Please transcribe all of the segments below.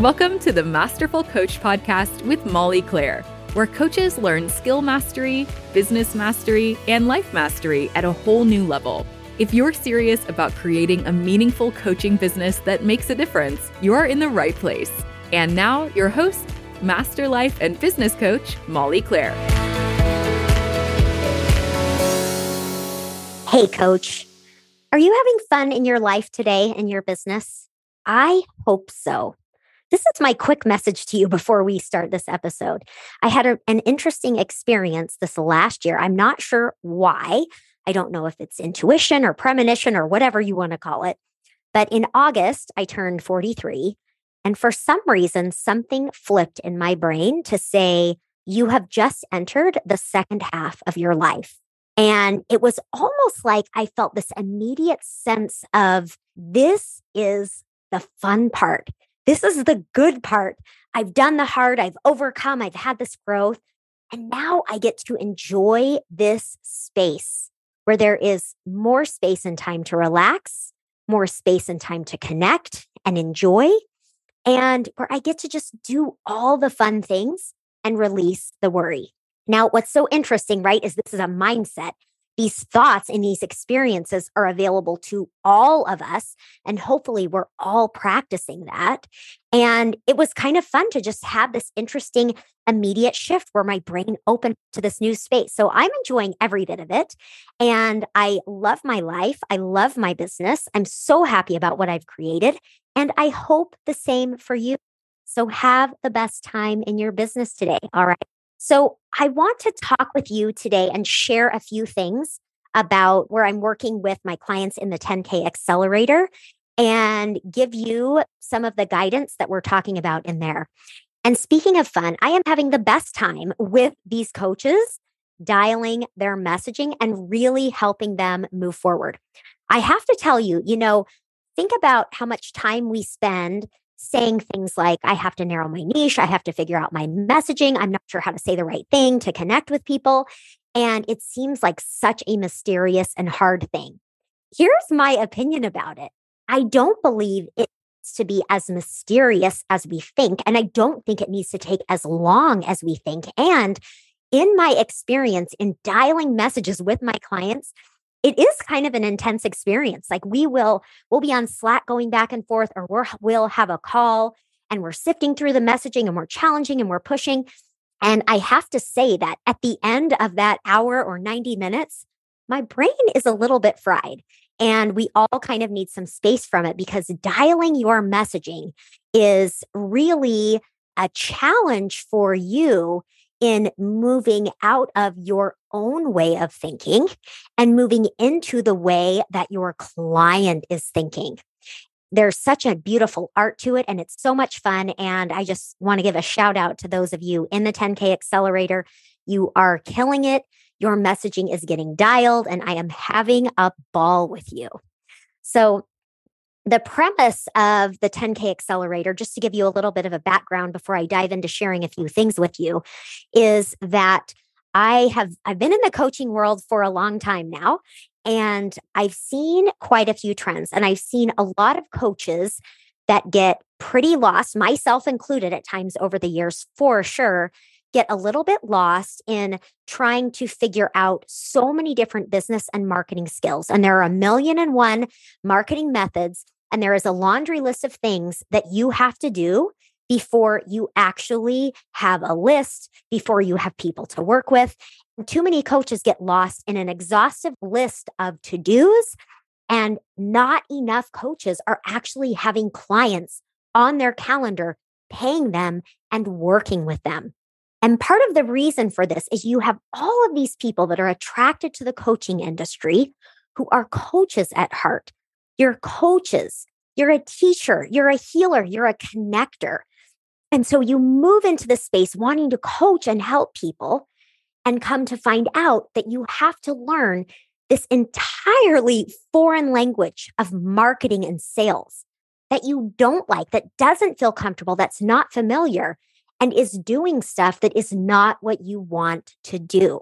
Welcome to the Masterful Coach Podcast with Molly Claire, where coaches learn skill mastery, business mastery, and life mastery at a whole new level. If you're serious about creating a meaningful coaching business that makes a difference, you're in the right place. And now, your host, Master Life and Business Coach, Molly Claire. Hey, coach. Are you having fun in your life today in your business? I hope so. This is my quick message to you before we start this episode. I had a, an interesting experience this last year. I'm not sure why. I don't know if it's intuition or premonition or whatever you want to call it. But in August, I turned 43. And for some reason, something flipped in my brain to say, you have just entered the second half of your life. And it was almost like I felt this immediate sense of this is the fun part. This is the good part. I've done the hard, I've overcome, I've had this growth. And now I get to enjoy this space where there is more space and time to relax, more space and time to connect and enjoy, and where I get to just do all the fun things and release the worry. Now, what's so interesting, right, is this is a mindset these thoughts and these experiences are available to all of us. And hopefully, we're all practicing that. And it was kind of fun to just have this interesting immediate shift where my brain opened to this new space. So I'm enjoying every bit of it. And I love my life. I love my business. I'm so happy about what I've created. And I hope the same for you. So have the best time in your business today. All right. So, I want to talk with you today and share a few things about where I'm working with my clients in the 10K Accelerator and give you some of the guidance that we're talking about in there. And speaking of fun, I am having the best time with these coaches dialing their messaging and really helping them move forward. I have to tell you, you know, think about how much time we spend saying things like, I have to narrow my niche, I have to figure out my messaging, I'm not sure how to say the right thing to connect with people. And it seems like such a mysterious and hard thing. Here's my opinion about it I don't believe it to be as mysterious as we think. And I don't think it needs to take as long as we think. And in my experience in dialing messages with my clients, it is kind of an intense experience. Like we will, we'll be on Slack going back and forth, or we're, we'll have a call and we're sifting through the messaging and we're challenging and we're pushing. And I have to say that at the end of that hour or 90 minutes, my brain is a little bit fried. And we all kind of need some space from it because dialing your messaging is really a challenge for you in moving out of your own way of thinking and moving into the way that your client is thinking. There's such a beautiful art to it and it's so much fun. And I just want to give a shout out to those of you in the 10K Accelerator. You are killing it. Your messaging is getting dialed, and I am having a ball with you. So, the premise of the 10K Accelerator, just to give you a little bit of a background before I dive into sharing a few things with you, is that I have I've been in the coaching world for a long time now and I've seen quite a few trends and I've seen a lot of coaches that get pretty lost, myself included at times over the years for sure, get a little bit lost in trying to figure out so many different business and marketing skills. And there are a million and one marketing methods, and there is a laundry list of things that you have to do before you actually have a list, before you have people to work with. too many coaches get lost in an exhaustive list of to dos, and not enough coaches are actually having clients on their calendar, paying them and working with them. And part of the reason for this is you have all of these people that are attracted to the coaching industry who are coaches at heart. You're coaches, you're a teacher, you're a healer, you're a connector. And so you move into the space wanting to coach and help people and come to find out that you have to learn this entirely foreign language of marketing and sales that you don't like, that doesn't feel comfortable, that's not familiar and is doing stuff that is not what you want to do.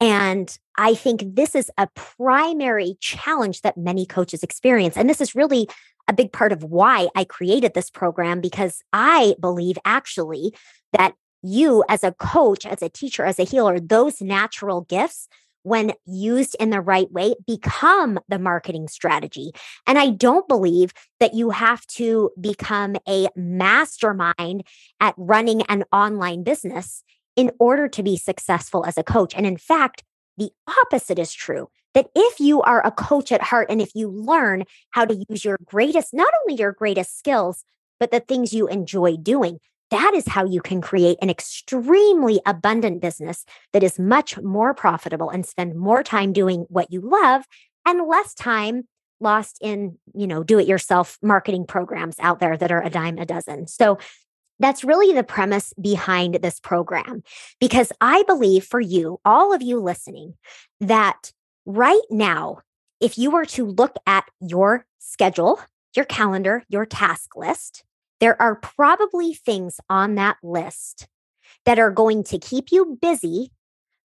And I think this is a primary challenge that many coaches experience. And this is really a big part of why I created this program because I believe actually that you, as a coach, as a teacher, as a healer, those natural gifts when used in the right way, become the marketing strategy. And I don't believe that you have to become a mastermind at running an online business in order to be successful as a coach. And in fact, the opposite is true that if you are a coach at heart and if you learn how to use your greatest, not only your greatest skills, but the things you enjoy doing, that is how you can create an extremely abundant business that is much more profitable and spend more time doing what you love and less time lost in, you know, do it yourself marketing programs out there that are a dime a dozen. So that's really the premise behind this program because I believe for you, all of you listening, that right now, if you were to look at your schedule, your calendar, your task list, there are probably things on that list that are going to keep you busy,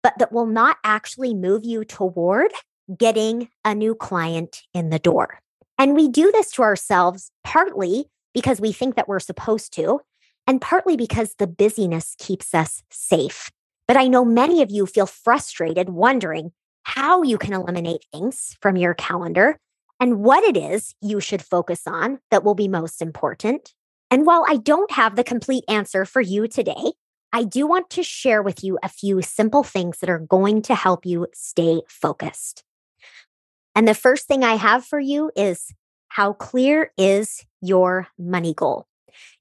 but that will not actually move you toward getting a new client in the door. And we do this to ourselves partly because we think that we're supposed to, and partly because the busyness keeps us safe. But I know many of you feel frustrated, wondering how you can eliminate things from your calendar and what it is you should focus on that will be most important. And while I don't have the complete answer for you today, I do want to share with you a few simple things that are going to help you stay focused. And the first thing I have for you is how clear is your money goal?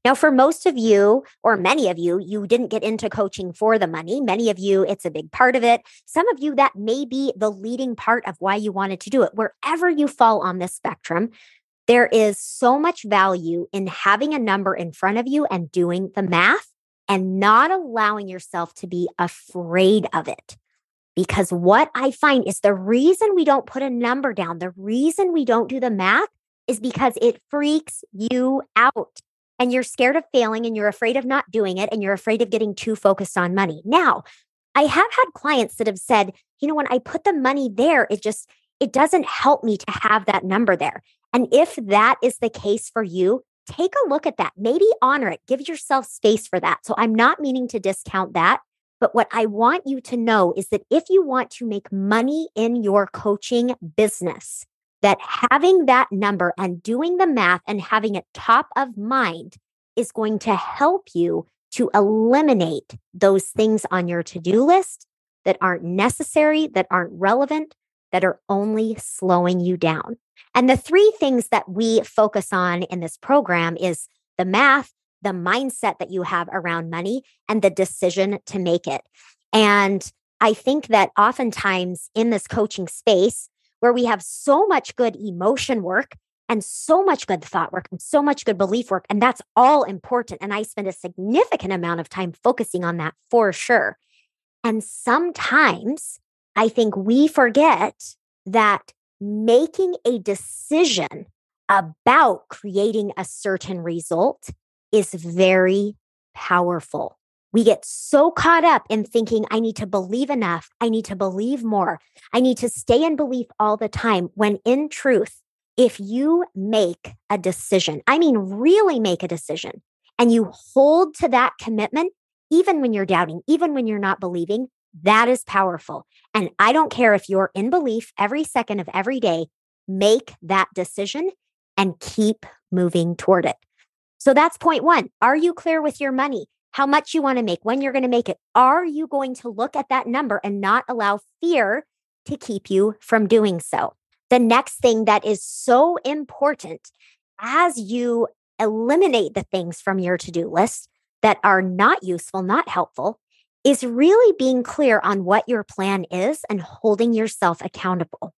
Now, for most of you, or many of you, you didn't get into coaching for the money. Many of you, it's a big part of it. Some of you, that may be the leading part of why you wanted to do it. Wherever you fall on this spectrum, there is so much value in having a number in front of you and doing the math and not allowing yourself to be afraid of it. Because what I find is the reason we don't put a number down, the reason we don't do the math is because it freaks you out and you're scared of failing and you're afraid of not doing it and you're afraid of getting too focused on money. Now, I have had clients that have said, you know, when I put the money there, it just, it doesn't help me to have that number there. And if that is the case for you, take a look at that. Maybe honor it. Give yourself space for that. So I'm not meaning to discount that. But what I want you to know is that if you want to make money in your coaching business, that having that number and doing the math and having it top of mind is going to help you to eliminate those things on your to do list that aren't necessary, that aren't relevant, that are only slowing you down. And the three things that we focus on in this program is the math, the mindset that you have around money, and the decision to make it. And I think that oftentimes in this coaching space, where we have so much good emotion work and so much good thought work and so much good belief work, and that's all important. And I spend a significant amount of time focusing on that for sure. And sometimes I think we forget that making a decision about creating a certain result is very powerful. We get so caught up in thinking, I need to believe enough. I need to believe more. I need to stay in belief all the time. When in truth, if you make a decision, I mean, really make a decision, and you hold to that commitment, even when you're doubting, even when you're not believing, that is powerful. And I don't care if you're in belief every second of every day, make that decision and keep moving toward it. So that's point one. Are you clear with your money? How much you want to make, when you're going to make it? Are you going to look at that number and not allow fear to keep you from doing so? The next thing that is so important as you eliminate the things from your to do list that are not useful, not helpful, is really being clear on what your plan is and holding yourself accountable.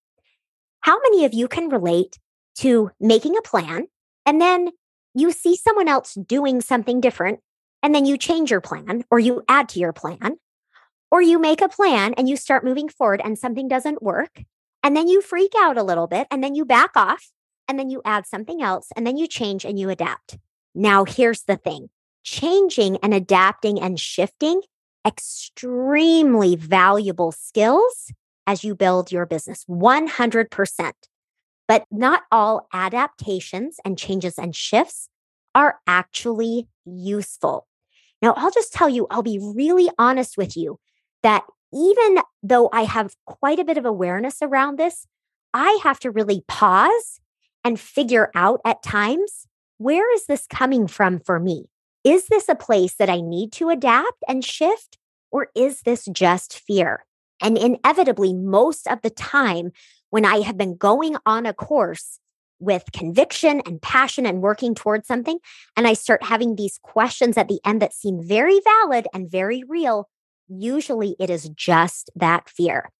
How many of you can relate to making a plan and then you see someone else doing something different and then you change your plan or you add to your plan? Or you make a plan and you start moving forward and something doesn't work. And then you freak out a little bit and then you back off and then you add something else and then you change and you adapt. Now, here's the thing changing and adapting and shifting extremely valuable skills as you build your business 100%. But not all adaptations and changes and shifts are actually useful. Now, I'll just tell you, I'll be really honest with you that even though I have quite a bit of awareness around this, I have to really pause and figure out at times where is this coming from for me? Is this a place that I need to adapt and shift, or is this just fear? And inevitably, most of the time, when I have been going on a course with conviction and passion and working towards something, and I start having these questions at the end that seem very valid and very real, usually it is just that fear.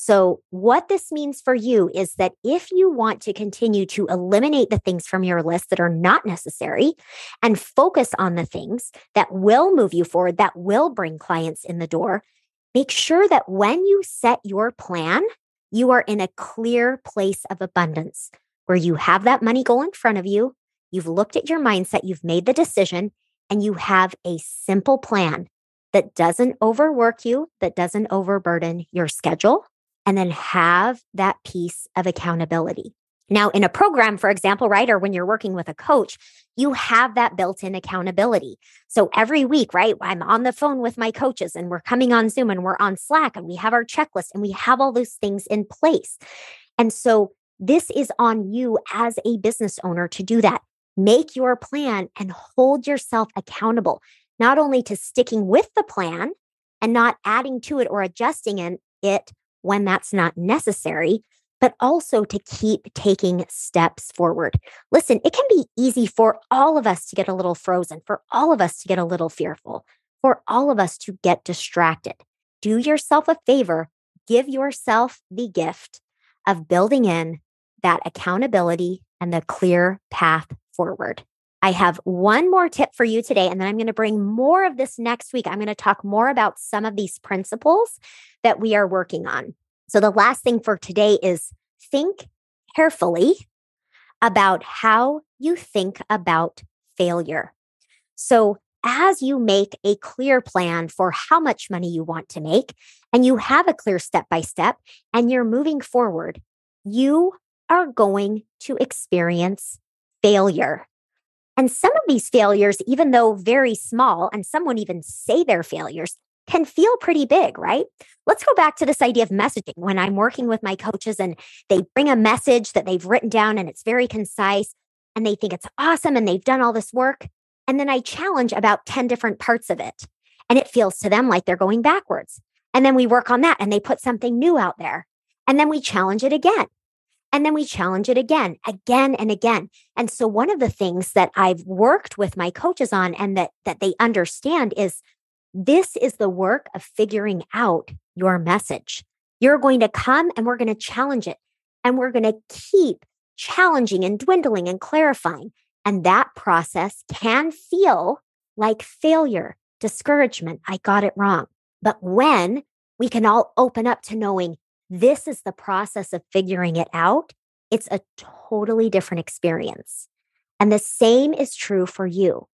So, what this means for you is that if you want to continue to eliminate the things from your list that are not necessary and focus on the things that will move you forward, that will bring clients in the door, make sure that when you set your plan, you are in a clear place of abundance where you have that money goal in front of you. You've looked at your mindset, you've made the decision, and you have a simple plan that doesn't overwork you, that doesn't overburden your schedule and then have that piece of accountability. Now, in a program, for example, right, or when you're working with a coach, you have that built in accountability. So every week, right, I'm on the phone with my coaches and we're coming on Zoom and we're on Slack and we have our checklist and we have all those things in place. And so this is on you as a business owner to do that. Make your plan and hold yourself accountable, not only to sticking with the plan and not adding to it or adjusting it, when that's not necessary, but also to keep taking steps forward. Listen, it can be easy for all of us to get a little frozen, for all of us to get a little fearful, for all of us to get distracted. Do yourself a favor, give yourself the gift of building in that accountability and the clear path forward. I have one more tip for you today, and then I'm going to bring more of this next week. I'm going to talk more about some of these principles that we are working on. So, the last thing for today is think carefully about how you think about failure. So, as you make a clear plan for how much money you want to make, and you have a clear step by step, and you're moving forward, you are going to experience failure. And some of these failures, even though very small, and some would even say they're failures, can feel pretty big, right? Let's go back to this idea of messaging. When I'm working with my coaches and they bring a message that they've written down and it's very concise and they think it's awesome and they've done all this work. And then I challenge about 10 different parts of it. And it feels to them like they're going backwards. And then we work on that and they put something new out there. And then we challenge it again. And then we challenge it again, again and again. And so one of the things that I've worked with my coaches on and that that they understand is this is the work of figuring out your message. You're going to come and we're going to challenge it. And we're going to keep challenging and dwindling and clarifying. And that process can feel like failure, discouragement. I got it wrong. But when we can all open up to knowing this is the process of figuring it out, it's a totally different experience. And the same is true for you.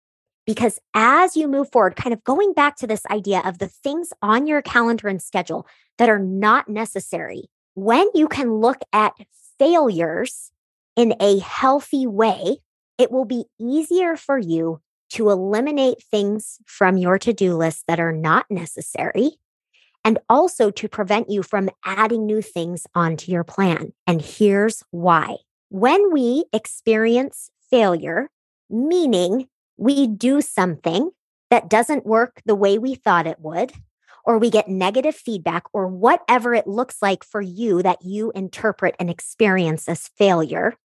Because as you move forward, kind of going back to this idea of the things on your calendar and schedule that are not necessary, when you can look at failures in a healthy way, it will be easier for you to eliminate things from your to do list that are not necessary and also to prevent you from adding new things onto your plan. And here's why. When we experience failure, meaning we do something that doesn't work the way we thought it would, or we get negative feedback, or whatever it looks like for you that you interpret and experience as failure,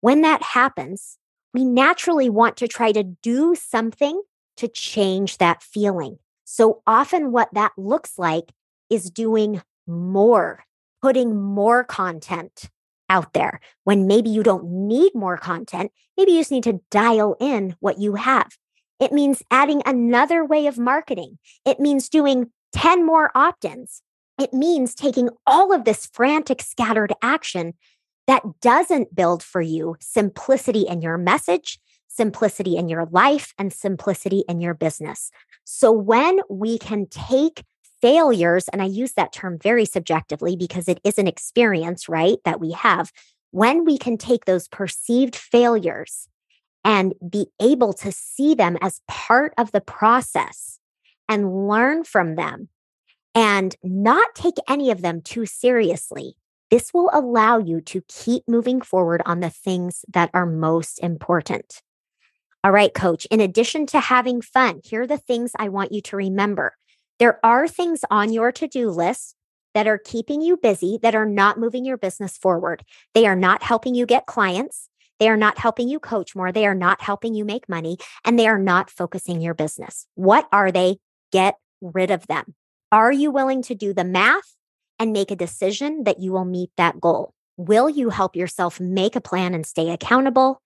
when that happens, we naturally want to try to do something to change that feeling. So often, what that looks like is doing more, putting more content out there when maybe you don't need more content. Maybe you just need to dial in what you have. It means adding another way of marketing. It means doing 10 more opt ins. It means taking all of this frantic, scattered action that doesn't build for you simplicity in your message, simplicity in your life, and simplicity in your business. So when we can take failures, and I use that term very subjectively because it is an experience, right, that we have. when we can take those perceived failures and be able to see them as part of the process and learn from them and not take any of them too seriously, this will allow you to keep moving forward on the things that are most important. All right, coach, in addition to having fun, here are the things I want you to remember. There are things on your to do list that are keeping you busy, that are not moving your business forward. They are not helping you get clients. They are not helping you coach more. They are not helping you make money, and they are not focusing your business. What are they? Get rid of them. Are you willing to do the math and make a decision that you will meet that goal? Will you help yourself make a plan and stay accountable?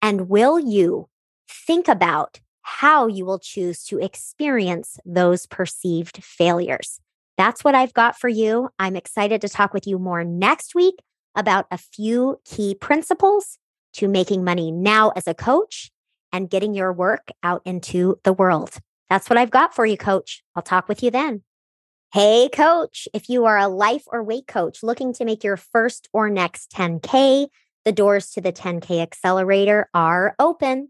And will you think about how you will choose to experience those perceived failures? That's what I've got for you. I'm excited to talk with you more next week about a few key principles to making money now as a coach and getting your work out into the world. That's what I've got for you, coach. I'll talk with you then. Hey, coach, if you are a life or weight coach looking to make your first or next 10K, the doors to the 10K accelerator are open.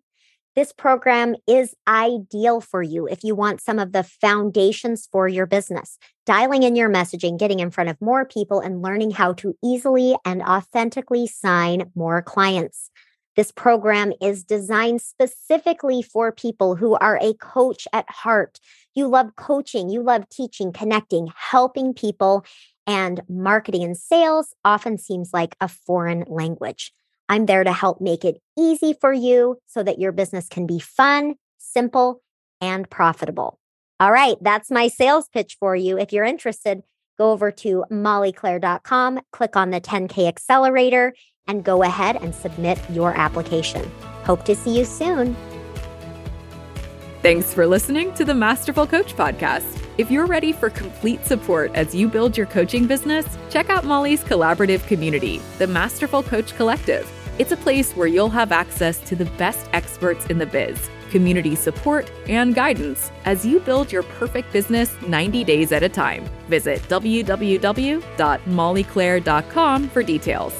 This program is ideal for you if you want some of the foundations for your business, dialing in your messaging, getting in front of more people, and learning how to easily and authentically sign more clients. This program is designed specifically for people who are a coach at heart. You love coaching, you love teaching, connecting, helping people, and marketing and sales often seems like a foreign language. I'm there to help make it easy for you so that your business can be fun, simple, and profitable. All right, that's my sales pitch for you. If you're interested, go over to mollyclaire.com, click on the 10K Accelerator, and go ahead and submit your application. Hope to see you soon. Thanks for listening to the Masterful Coach Podcast. If you're ready for complete support as you build your coaching business, check out Molly's collaborative community, the Masterful Coach Collective. It's a place where you'll have access to the best experts in the biz, community support, and guidance as you build your perfect business 90 days at a time. Visit www.mollyclaire.com for details.